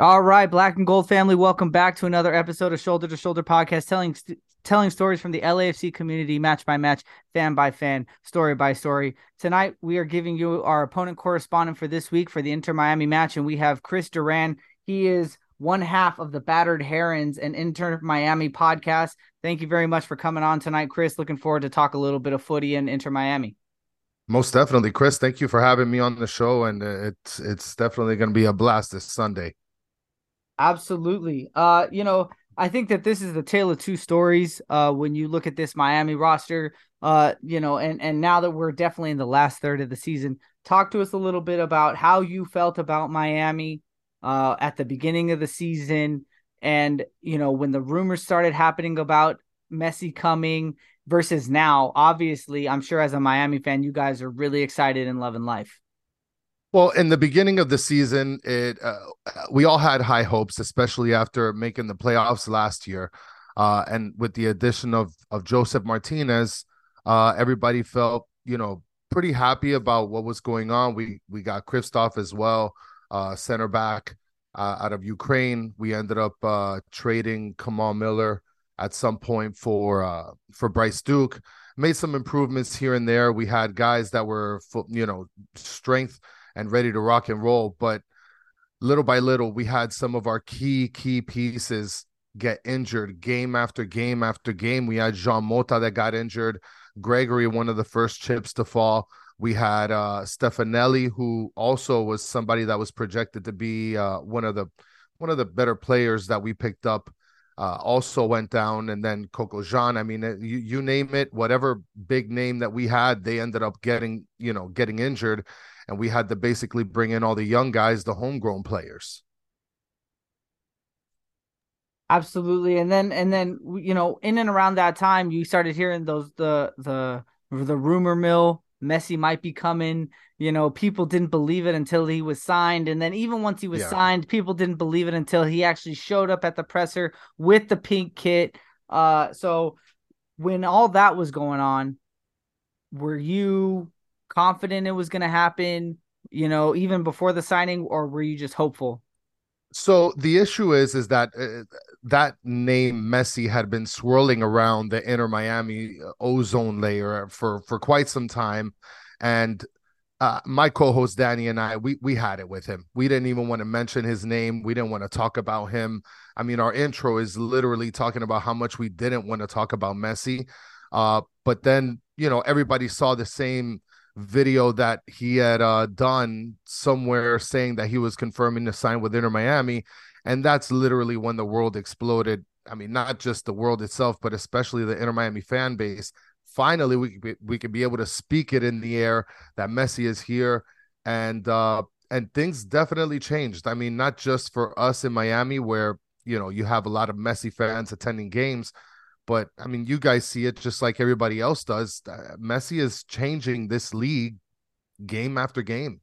All right, Black and Gold family, welcome back to another episode of Shoulder to Shoulder podcast, telling st- telling stories from the LAFC community, match by match, fan by fan, story by story. Tonight, we are giving you our opponent correspondent for this week for the Inter Miami match, and we have Kris Duran. He is one half of the Battered Herons and Inter Miami podcast. Thank you very much for coming on tonight, Kris. Looking forward to talk a little bit of footy and Inter Miami. Most definitely, Chris. Thank you for having me on the show, and it's it's definitely going to be a blast this Sunday. Absolutely. Uh, you know, I think that this is the tale of two stories. Uh, when you look at this Miami roster, uh, you know, and and now that we're definitely in the last third of the season, talk to us a little bit about how you felt about Miami, uh, at the beginning of the season, and you know when the rumors started happening about Messi coming versus now. Obviously, I'm sure as a Miami fan, you guys are really excited and loving life. Well, in the beginning of the season, it uh, we all had high hopes, especially after making the playoffs last year, uh, and with the addition of of Josef Martinez, uh, everybody felt you know pretty happy about what was going on. We we got Kryvtsov as well, uh, center back uh, out of Ukraine. We ended up uh, trading Kamal Miller at some point for for Bryce Duke. Made some improvements here and there. We had guys that were you know strength and ready to rock and roll. But little by little, we had some of our key, key pieces get injured game after game after game. We had Jean Mota that got injured, Gregore, one of the first chips to fall. We had uh Stefanelli, who also was somebody that was projected to be uh, one of the one of the better players that we picked up. Uh, also went down, and then Coco Jean. I mean, you you name it, whatever big name that we had, they ended up getting you know getting injured, and we had to basically bring in all the young guys, the homegrown players. Absolutely, and then and then you know, in and around that time, you started hearing those the the the rumor mill. Messi might be coming. You know, people didn't believe it until he was signed, and then even once he was yeah. signed, people didn't believe it until he actually showed up at the presser with the pink kit. Uh, so when all that was going on, were you confident it was going to happen, you know, even before the signing, or were you just hopeful? So the issue is, is that uh, that name Messi had been swirling around the Inter Miami uh, ozone layer for for quite some time, and uh, my co-host Danny and I, we we had it with him. We didn't even want to mention his name. We didn't want to talk about him. I mean, our intro is literally talking about how much we didn't want to talk about Messi. Uh, but then you know everybody saw the same video that he had uh, done somewhere saying that he was confirming to sign with Inter Miami. And that's literally when the world exploded. I mean, not just the world itself, but especially the Inter Miami fan base. Finally, we could be, we could be able to speak it in the air that Messi is here, and uh, and things definitely changed. I mean, not just for us in Miami, where you know you have a lot of Messi fans attending games, but I mean, you guys see it just like everybody else does. Uh, Messi is changing this league game after game.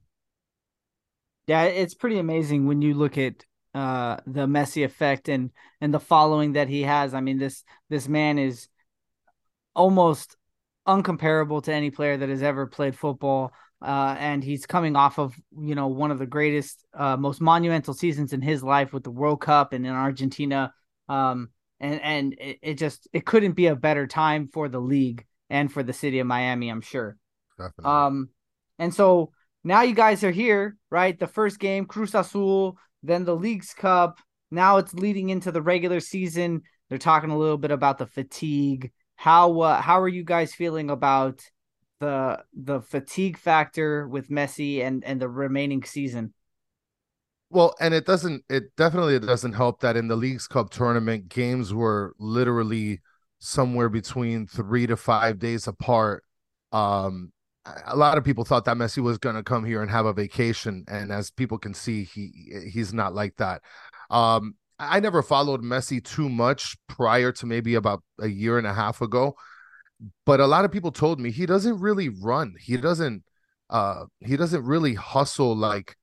Yeah, it's pretty amazing when you look at uh, the Messi effect and and the following that he has. I mean, this this man is almost uncomparable to any player that has ever played football. Uh, and he's coming off of you know one of the greatest, uh, most monumental seasons in his life with the World Cup and in Argentina. Um, and and it, it just it couldn't be a better time for the league and for the city of Miami, I'm sure. Definitely. Um, and so now you guys are here, right? The first game, Cruz Azul, then the Leagues Cup. Now it's leading into the regular season. They're talking a little bit about the fatigue. How uh, how are you guys feeling about the the fatigue factor with Messi and and the remaining season? Well, and it doesn't it definitely doesn't help that in the Leagues Cup tournament games were literally somewhere between 3 to 5 days apart. Um a lot of people thought that Messi was going to come here and have a vacation and as people can see he he's not like that. Um I never followed Messi too much prior to maybe about a year and a half ago, but a lot of people told me he doesn't really run. He doesn't uh he doesn't really hustle like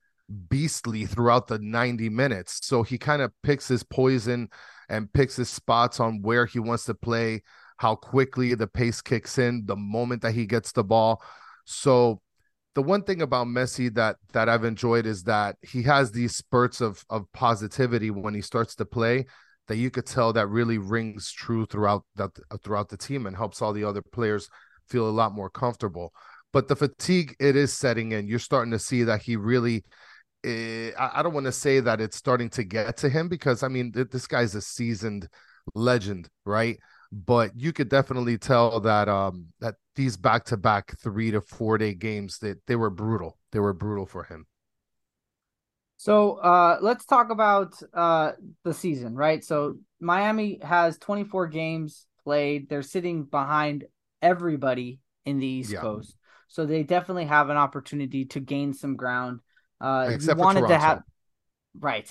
beastly throughout the 90 minutes. So he kind of picks his poison and picks his spots on where he wants to play, how quickly the pace kicks in, the moment that he gets the ball. So the one thing about Messi that that I've enjoyed is that he has these spurts of of positivity when he starts to play that you could tell that really rings true throughout that throughout the team and helps all the other players feel a lot more comfortable. But the fatigue it is setting in. You're starting to see that he really uh, I don't want to say that it's starting to get to him because I mean this guy's a seasoned legend, right? But you could definitely tell that um that these back to back three to four day games that they, they were brutal. They were brutal for him. So uh let's talk about uh the season, right? So Miami has 24 games played. They're sitting behind everybody in the East yeah. Coast. So they definitely have an opportunity to gain some ground. Uh, Except you wanted Toronto. to have right,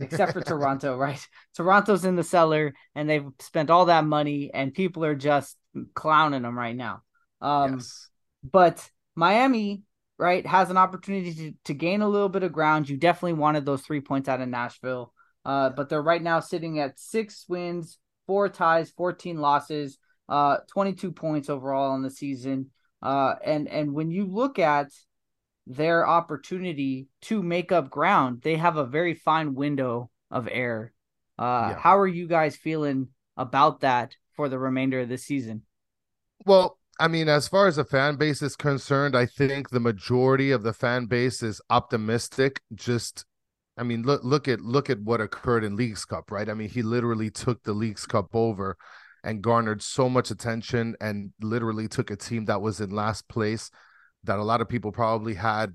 except for Toronto, right? Toronto's in the cellar, and they've spent all that money, and people are just clowning them right now. Um, yes. But Miami, right, has an opportunity to, to gain a little bit of ground. You definitely wanted those three points out of Nashville, uh, but they're right now sitting at six wins, four ties, 14 losses, uh, 22 points overall on the season. Uh, and and when you look at their opportunity to make up ground. They have a very fine window of air. Uh, yeah. How are you guys feeling about that for the remainder of the season? Well, I mean, as far as the fan base is concerned, I think the majority of the fan base is optimistic. Just, I mean, look look at look at what occurred in Leagues Cup, right? I mean, he literally took the Leagues Cup over and garnered so much attention and literally took a team that was in last place that a lot of people probably had,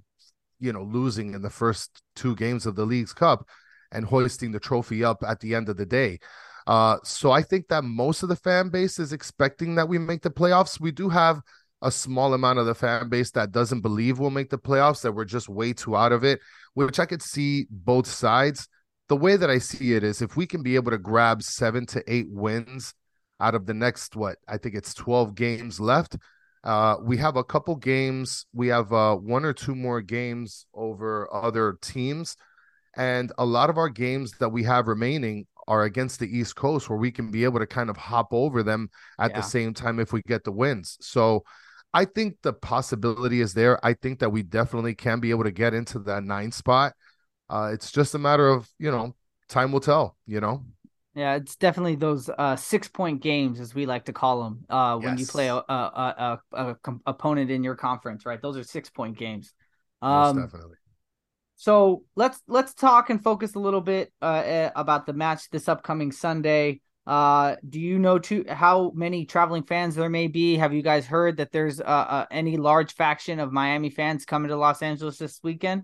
you know, losing in the first two games of the League's Cup and hoisting the trophy up at the end of the day. Uh, so I think that most of the fan base is expecting that we make the playoffs. We do have a small amount of the fan base that doesn't believe we'll make the playoffs, that we're just way too out of it, which I could see both sides. The way that I see it is if we can be able to grab seven to eight wins out of the next, what I think it's 12 games left, uh, we have a couple games. We have uh, one or two more games over other teams. And a lot of our games that we have remaining are against the East Coast where we can be able to kind of hop over them at yeah. the same time if we get the wins. So I think the possibility is there. I think that we definitely can be able to get into that nine spot. Uh, it's just a matter of, you know, time will tell, you know? Yeah, it's definitely those uh, six point games, as we like to call them, uh, when yes. you play a, a, a, a, opponent in your conference, right? Those are six point games. Um, Most definitely. So let's let's talk and focus a little bit uh, eh, about the match this upcoming Sunday. Uh, do you know to how many traveling fans there may be? Have you guys heard that there's uh, uh, any large faction of Miami fans coming to Los Angeles this weekend?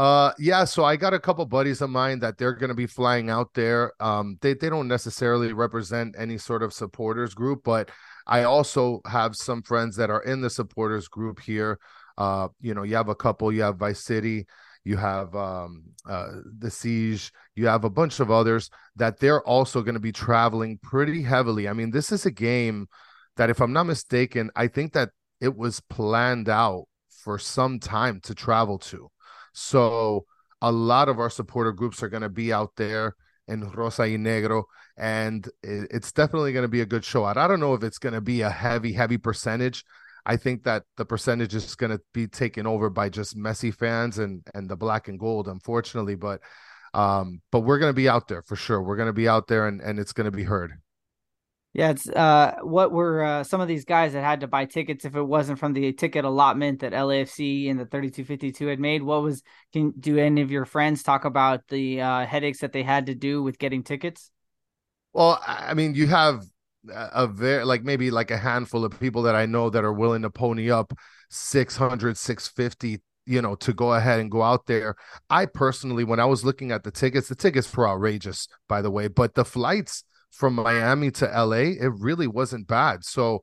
Uh, yeah. So I got a couple buddies of mine that they're going to be flying out there. Um, they they don't necessarily represent any sort of supporters group, but I also have some friends that are in the supporters group here. Uh, you know, you have a couple. You have Vice City. You have um, uh, the Siege. You have a bunch of others that they're also going to be traveling pretty heavily. I mean, this is a game that, if I'm not mistaken, I think that it was planned out for some time to travel to. So a lot of our supporter groups are going to be out there in Rosa y Negro, and it's definitely going to be a good show. I don't know if it's going to be a heavy, heavy percentage. I think that the percentage is going to be taken over by just Messi fans and and the black and gold, unfortunately. But um, but we're going to be out there for sure. We're going to be out there, and and it's going to be heard. Yeah, it's uh, what were uh, some of these guys that had to buy tickets if it wasn't from the ticket allotment that LAFC and the 3252 had made? What was can do any of your friends talk about the uh, headaches that they had to do with getting tickets? Well, I mean, you have a very like maybe like a handful of people that I know that are willing to pony up 600 650 you know to go ahead and go out there i personally when i was looking at the tickets the tickets were outrageous by the way but the flights from Miami to LA, it really wasn't bad. So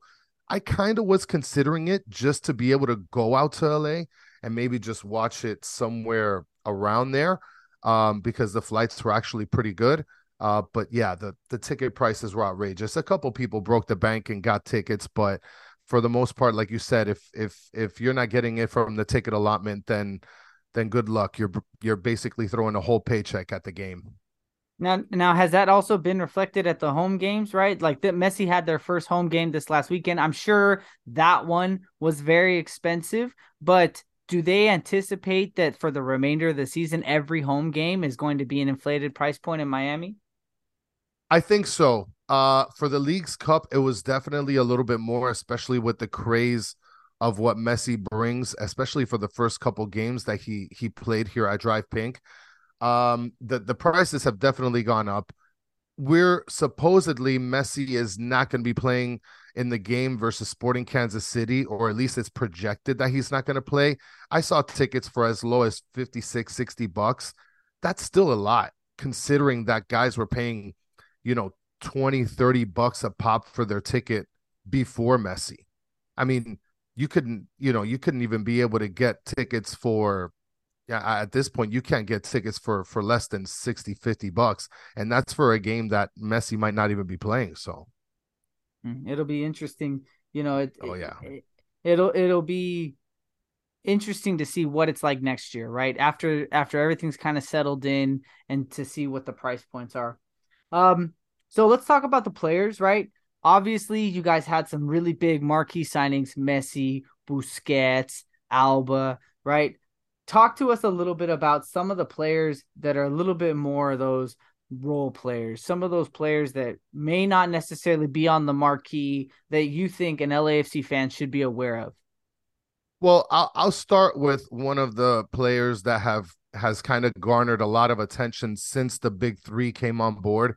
I kind of was considering it just to be able to go out to LA and maybe just watch it somewhere around there um, because the flights were actually pretty good. Uh, but yeah, the the ticket prices were outrageous. A couple people broke the bank and got tickets, but for the most part, like you said, if if if you're not getting it from the ticket allotment, then then good luck. You're you're basically throwing a whole paycheck at the game. Now, now has that also been reflected at the home games, right? Like that Messi had their first home game this last weekend. I'm sure that one was very expensive, but do they anticipate that for the remainder of the season, every home game is going to be an inflated price point in Miami? I think so. Uh, for the League's Cup, it was definitely a little bit more, especially with the craze of what Messi brings, especially for the first couple games that he he played here at Drive PNK. Um, the the prices have definitely gone up. We're supposedly Messi is not going to be playing in the game versus Sporting Kansas City, or at least it's projected that he's not going to play. I saw tickets for as low as 56, 60 bucks. That's still a lot considering that guys were paying, you know, 20, 30 bucks a pop for their ticket before Messi. I mean, you couldn't, you know, you couldn't even be able to get tickets for yeah, at this point you can't get tickets for for less than 60 50 bucks and that's for a game that Messi might not even be playing, so hmm, it'll be interesting, you know, it, Oh yeah. It, it'll it'll be interesting to see what it's like next year, right? After after everything's kind of settled in and to see what the price points are. Um so let's talk about the players, right? obviously you guys had some really big marquee signings Messi, Busquets, Alba, right? Talk to us a little bit about some of the players that are a little bit more of those role players, some of those players that may not necessarily be on the marquee that you think an LAFC fan should be aware of. Well, I'll, I'll start with one of the players that have has kind of garnered a lot of attention since the big three came on board,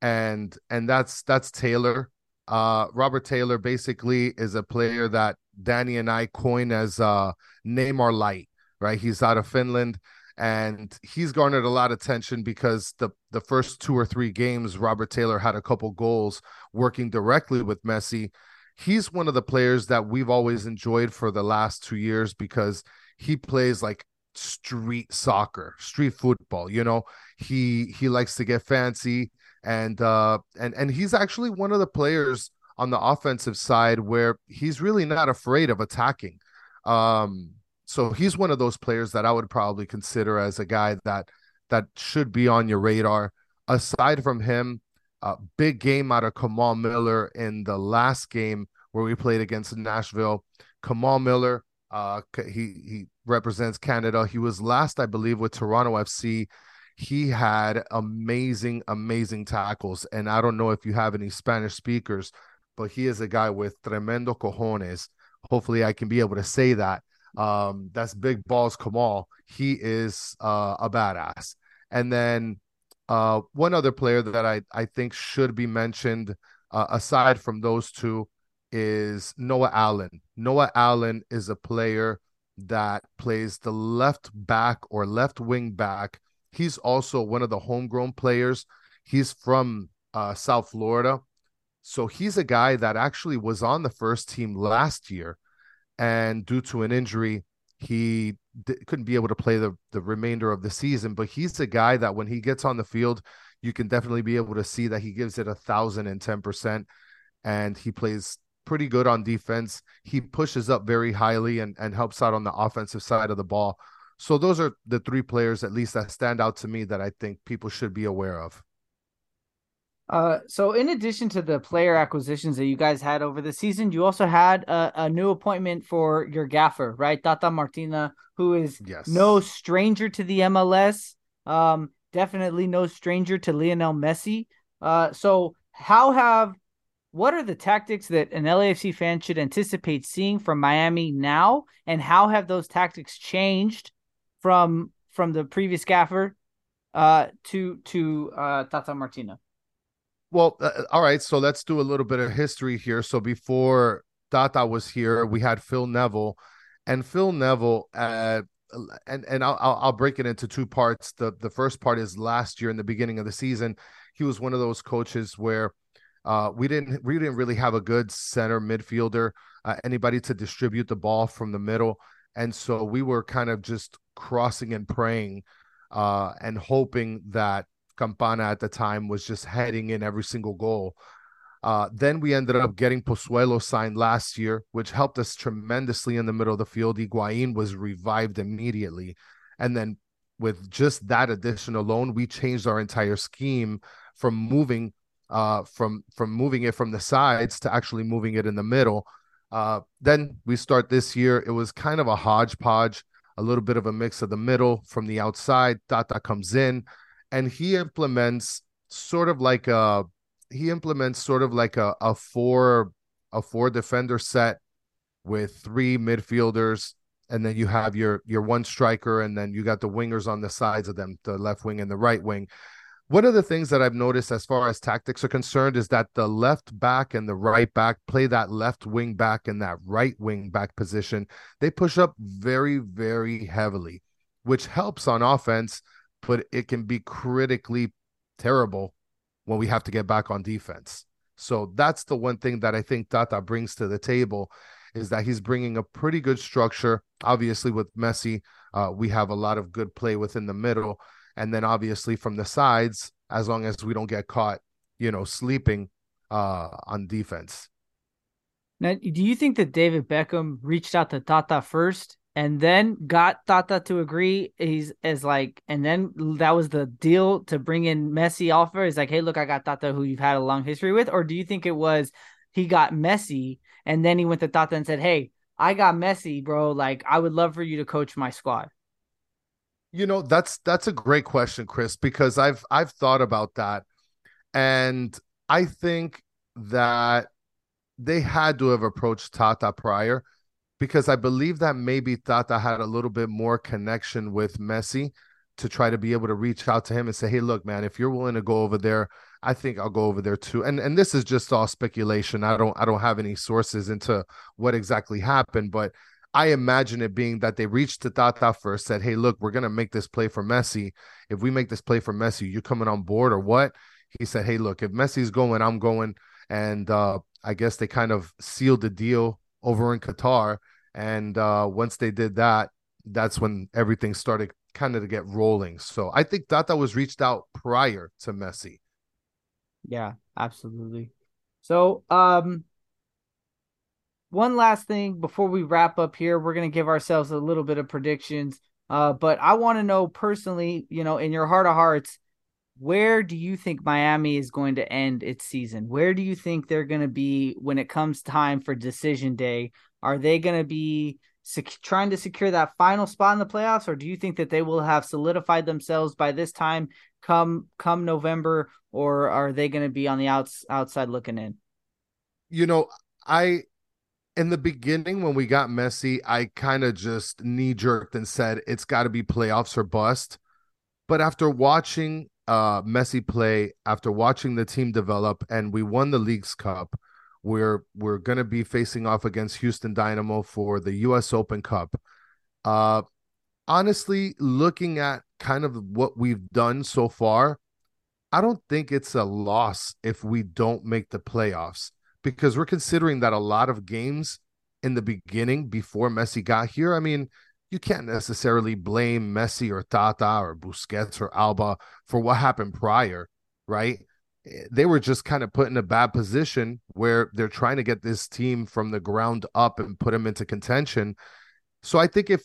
and and that's that's Taylor. Uh, Robert Taylor basically is a player that Danny and I coin as uh, Neymar light, right? He's out of Finland and he's garnered a lot of attention because the the first two or three games Robert Taylor had a couple goals working directly with Messi. He's one of the players that we've always enjoyed for the last 2 years because he plays like street soccer, street football, you know. He he likes to get fancy and uh and and he's actually one of the players on the offensive side where he's really not afraid of attacking. Um so he's one of those players that I would probably consider as a guy that that should be on your radar. Aside from him, a big game out of Kamal Miller in the last game where we played against Nashville. Kamal Miller, uh, he he represents Canada. He was last, I believe, with Toronto FC he had amazing, amazing tackles. And I don't know if you have any Spanish speakers, but he is a guy with tremendo cojones. Hopefully, I can be able to say that. Um, that's big balls Kamal. He is uh, a badass. And then uh, one other player that I, I think should be mentioned uh, aside from those two is Noah Allen. Noah Allen is a player that plays the left back or left wing back He's also one of the homegrown players. He's from uh, South Florida. So he's a guy that actually was on the first team last year. And due to an injury, he d- couldn't be able to play the, the remainder of the season. But he's a guy that when he gets on the field, you can definitely be able to see that he gives it a thousand and ten percent. And he plays pretty good on defense. He pushes up very highly and, and helps out on the offensive side of the ball. So those are the three players, at least, that stand out to me that I think people should be aware of. Uh, so in addition to the player acquisitions that you guys had over the season, you also had a, a new appointment for your gaffer, right? Tata Martino, who is yes. no stranger to the MLS. Um, definitely no stranger to Lionel Messi. Uh, so how have what are the tactics that an LAFC fan should anticipate seeing from Miami now, and how have those tactics changed from from the previous gaffer uh, to to uh, Tata Martino? Well, uh, uh, all right. So let's do a little bit of history here. So before Tata was here, we had Phil Neville, and Phil Neville. Uh, and and I'll I'll break it into two parts. The the first part is last year in the beginning of the season, he was one of those coaches where uh, we didn't we didn't really have a good center midfielder, uh, anybody to distribute the ball from the middle, and so we were kind of just crossing and praying uh, and hoping that Campana at the time was just heading in every single goal. Uh, then we ended up getting Pozuelo signed last year, which helped us tremendously in the middle of the field. Higuain was revived immediately. And then with just that addition alone, we changed our entire scheme from moving uh, from from moving it from the sides to actually moving it in the middle Uh, then we start this year. It was kind of a hodgepodge, a little bit of a mix of the middle from the outside. Tata comes in and he implements sort of like a he implements sort of like a, a four a four defender set with three midfielders and then you have your your one striker and then you got the wingers on the sides of them the left wing and the right wing one of the things that I've noticed as far as tactics are concerned is that the left back and the right back play that left wing back and that right wing back position. They push up very, very heavily, which helps on offense, but it can be critically terrible when we have to get back on defense. So that's the one thing that I think Tata brings to the table is that he's bringing a pretty good structure. Obviously, with Messi, uh, we have a lot of good play within the middle and then obviously from the sides as long as we don't get caught you know sleeping uh on defense now do you think that david beckham reached out to tata first and then got tata to agree. He's as like and then that was the deal to bring in messi offer. He's like hey look i got tata who you've had a long history with. Or do you think it was he got messi and then he went to tata and said hey i got messi bro. Like i would love for you to coach my squad. You know, that's that's a great question, Chris, because I've I've thought about that. And I think that they had to have approached Tata prior because I believe that maybe Tata had a little bit more connection with Messi to try to be able to reach out to him and say, "Hey, look, man, if you're willing to go over there, I think I'll go over there too." And and this is just all speculation. I don't I don't have any sources into what exactly happened, but I imagine it being that they reached to Tata first, said, Hey, look, we're to make this play for Messi. If we make this play for Messi, you coming on board or what? He said, Hey, look, if Messi's going, I'm going. And uh, I guess they kind of sealed the deal over in Qatar. And uh, once they did that, that's when everything started kind of to get rolling. So I think Tata was reached out prior to Messi. Yeah, absolutely. So, um, one last thing before we wrap up here, we're to give ourselves a little bit of predictions. Uh, but I want to know personally, you know, in your heart of hearts, where do you think Miami is going to end its season? Where do you think they're going to be when it comes time for decision day? Are they going to be sec- trying to secure that final spot in the playoffs, or do you think that they will have solidified themselves by this time, come come November, or are they going to be on the outs- outside looking in? You know, I in the beginning when we got Messi, I kind of just knee jerked and said it's got to be playoffs or bust. But after watching uh Messi play, after watching the team develop, and we won the Leagues Cup, we're we're gonna be facing off against Houston Dynamo for the US Open Cup. Uh honestly, looking at kind of what we've done so far, I don't think it's a loss if we don't make the playoffs because we're considering that a lot of games in the beginning before Messi got here. I mean, you can't necessarily blame Messi or Tata or Busquets or Alba for what happened prior, right? They were just kind of put in a bad position where they're trying to get this team from the ground up and put them into contention. So I think if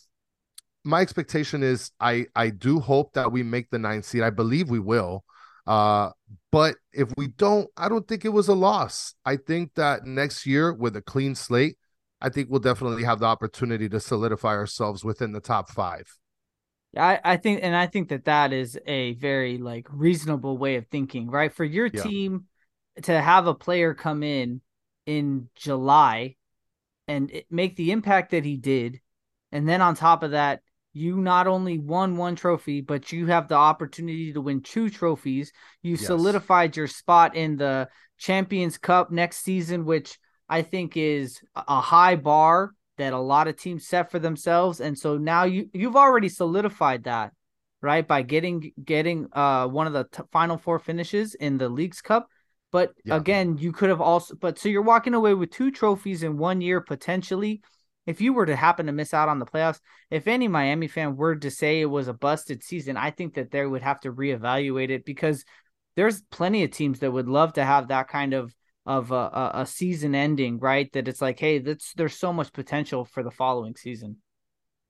my expectation is I I do hope that we make the ninth seed. I believe we will. Uh, but if we don't, I don't think it was a loss. I think that next year with a clean slate, I think we'll definitely have the opportunity to solidify ourselves within the top five. I, I think, and I think that that is a very like reasonable way of thinking, right? For your yeah. team to have a player come in in July and make the impact that he did, and then on top of that, you not only won one trophy, but you have the opportunity to win two trophies. You yes. solidified your spot in the Champions Cup next season, which I think is a high bar that a lot of teams set for themselves. And so now you you've already solidified that, right? By getting getting uh one of the t- final four finishes in the Leagues Cup. But yeah. again, you could have also but so you're walking away with two trophies in one year potentially if you were to happen to miss out on the playoffs, if any Miami fan were to say it was a busted season, I think that they would have to reevaluate it because there's plenty of teams that would love to have that kind of of a, a season ending, right? That it's like, hey, that's there's so much potential for the following season.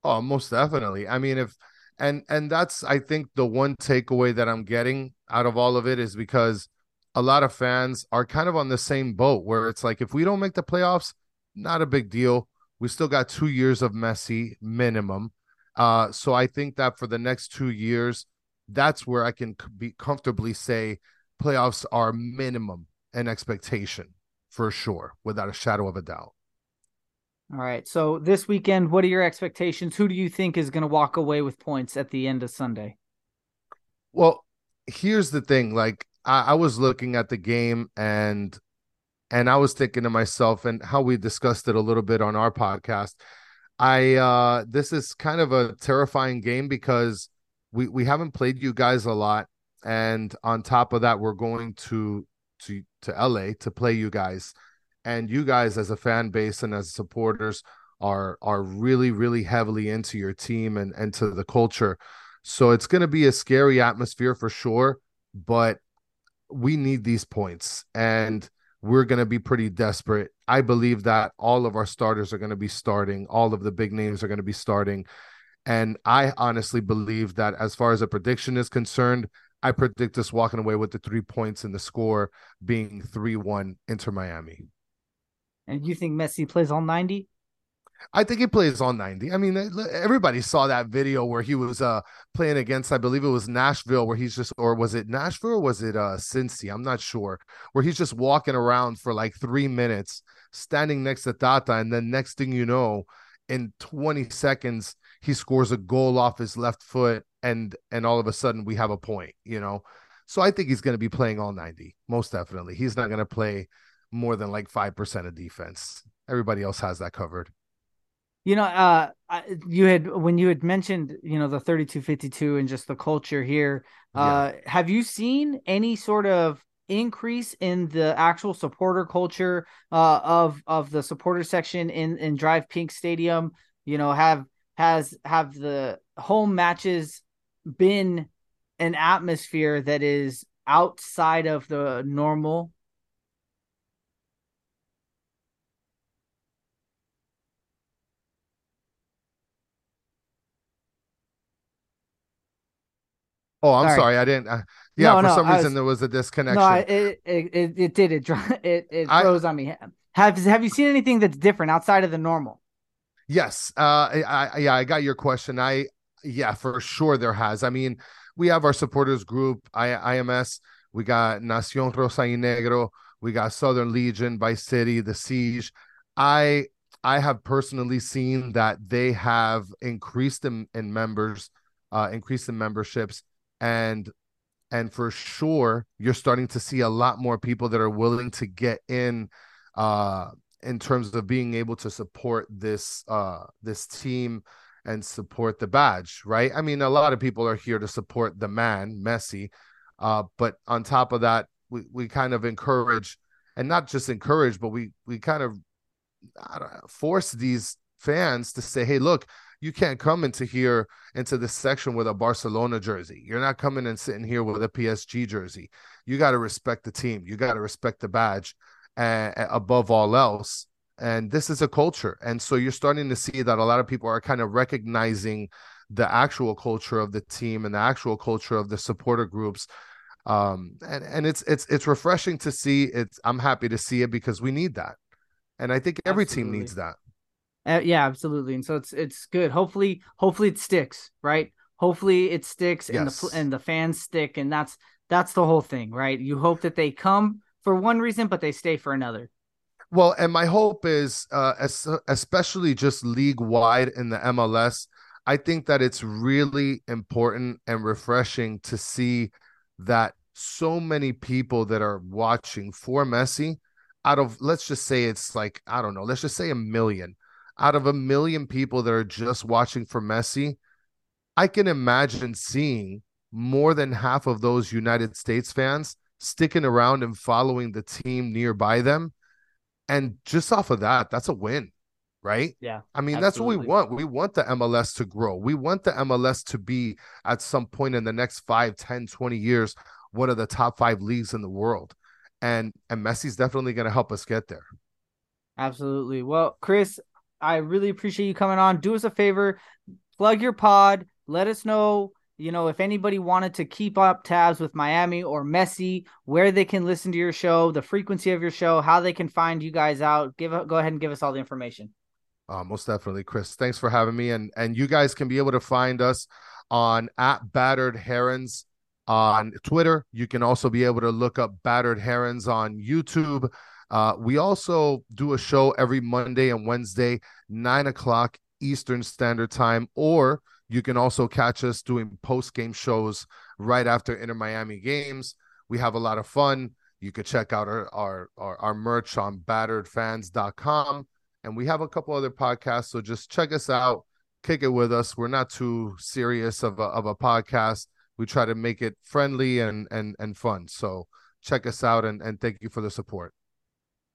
Oh, most definitely. I mean, if and and that's I think the one takeaway that I'm getting out of all of it is because a lot of fans are kind of on the same boat where it's like if we don't make the playoffs, not a big deal. We still got two years of Messi minimum. Uh, so I think that for the next two years, that's where I can be comfortably say playoffs are minimum an expectation for sure, without a shadow of a doubt. All right. So this weekend, what are your expectations? Who do you think is going to walk away with points at the end of Sunday? Well, here's the thing. Like I, I was looking at the game and and I was thinking to myself, and how we discussed it a little bit on our podcast. I uh this is kind of a terrifying game because we we haven't played you guys a lot, and on top of that, we're going to to to LA to play you guys, and you guys as a fan base and as supporters are are really really heavily into your team and and to the culture. So it's going to be a scary atmosphere for sure, but we need these points and we're going to be pretty desperate. I believe that all of our starters are going to be starting, all of the big names are going to be starting. And I honestly believe that as far as a prediction is concerned, I predict us walking away with the three points and the score being 3 1 Inter Miami. And you think Messi plays all 90? I think he plays all 90. I mean, everybody saw that video where he was uh playing against, I believe it was Nashville, where he's just, or was it Nashville or was it uh Cincy? I'm not sure. Where he's just walking around for like three minutes, standing next to Tata, and then next thing you know, in 20 seconds, he scores a goal off his left foot, and and all of a sudden we have a point, you know. So I think he's going to be playing all 90, most definitely. He's not going to play more than like five percent of defense. Everybody else has that covered. You know, uh, you had when you had mentioned, you know, the 3252 and just the culture here. Uh, yeah. have you seen any sort of increase in the actual supporter culture uh, of of the supporter section in in Drive PNK Stadium? You know, have has have the home matches been an atmosphere that is outside of the normal Oh, I'm sorry. sorry. I didn't. Uh, yeah, no, for no, some reason was, there was a disconnection. No, it it it, it did it it it froze I, on me. Have Have you seen anything that's different outside of the normal? Yes. Uh. I, I yeah. I got your question. I yeah for sure there has. I mean, we have our supporters group. I IMS. We got Nacion Rosa y Negro. We got Southern Legion, Vice City, the Siege. I I have personally seen that they have increased in, in members, uh, increased in memberships and and for sure you're starting to see a lot more people that are willing to get in uh in terms of being able to support this uh this team and support the badge right i mean a lot of people are here to support the man messi uh but on top of that we we kind of encourage and not just encourage but we we kind of know, force these fans to say hey look you can't come into here into this section with a Barcelona jersey. You're not coming and sitting here with a PSG jersey. You got to respect the team. You got to respect the badge uh, above all else. And this is a culture. And so you're starting to see that a lot of people are kind of recognizing the actual culture of the team and the actual culture of the supporter groups. Um, and, and it's it's it's refreshing to see. It's I'm happy to see it because we need that. And I think every Absolutely. team needs that. Uh, yeah, absolutely. And so it's it's good. Hopefully, hopefully it sticks, right? Hopefully it sticks yes. and the and the fans stick, and that's that's the whole thing, right? You hope that they come for one reason, but they stay for another. Well, and my hope is, uh, especially just league wide in the MLS, I think that it's really important and refreshing to see that so many people that are watching for Messi, out of let's just say it's like I don't know, let's just say a million out of a million people that are just watching for Messi, I can imagine seeing more than half of those United States fans sticking around and following the team nearby them. And just off of that, that's a win, right? Yeah. I mean, absolutely. that's what we want. We want the MLS to grow. We want the MLS to be at some point in the next 5, 10, 20 years one of the top 5 leagues in the world. And and Messi's definitely going to help us get there. Absolutely. Well, Kris, I really appreciate you coming on. Do us a favor, plug your pod. Let us know you know, if anybody wanted to keep up tabs with Miami or Messi, where they can listen to your show, the frequency of your show, how they can find you guys out, give go ahead and give us all the information. Uh, most definitely, Chris. Thanks for having me, and and you guys can be able to find us on at Battered Herons on Twitter. You can also be able to look up Battered Herons on YouTube. Uh, we also do a show every Monday and Wednesday, nine o'clock Eastern Standard Time, or you can also catch us doing post game shows right after Inter Miami games. We have a lot of fun. You could check out our, our, our, our merch on batteredfans.com. And we have a couple other podcasts. So just check us out, kick it with us. We're not too serious of a, of a podcast. We try to make it friendly and, and, and fun. So check us out and, and thank you for the support.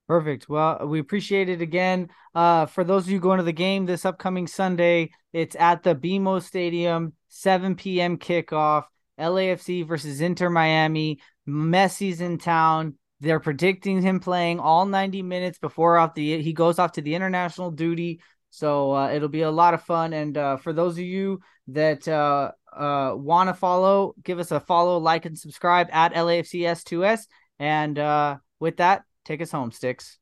Perfect. Well, we appreciate it again. Uh, for those of you going to the game this upcoming Sunday, it's at the BMO Stadium, 7 p.m. kickoff. LAFC versus Inter Miami. Messi's in town. They're predicting him playing all 90 minutes before off the he goes off to the international duty. So uh, it'll be a lot of fun. And uh, for those of you that uh, uh want to follow, give us a follow, like, and subscribe at LAFCS2S. And uh, with that, Take us home, Sticks.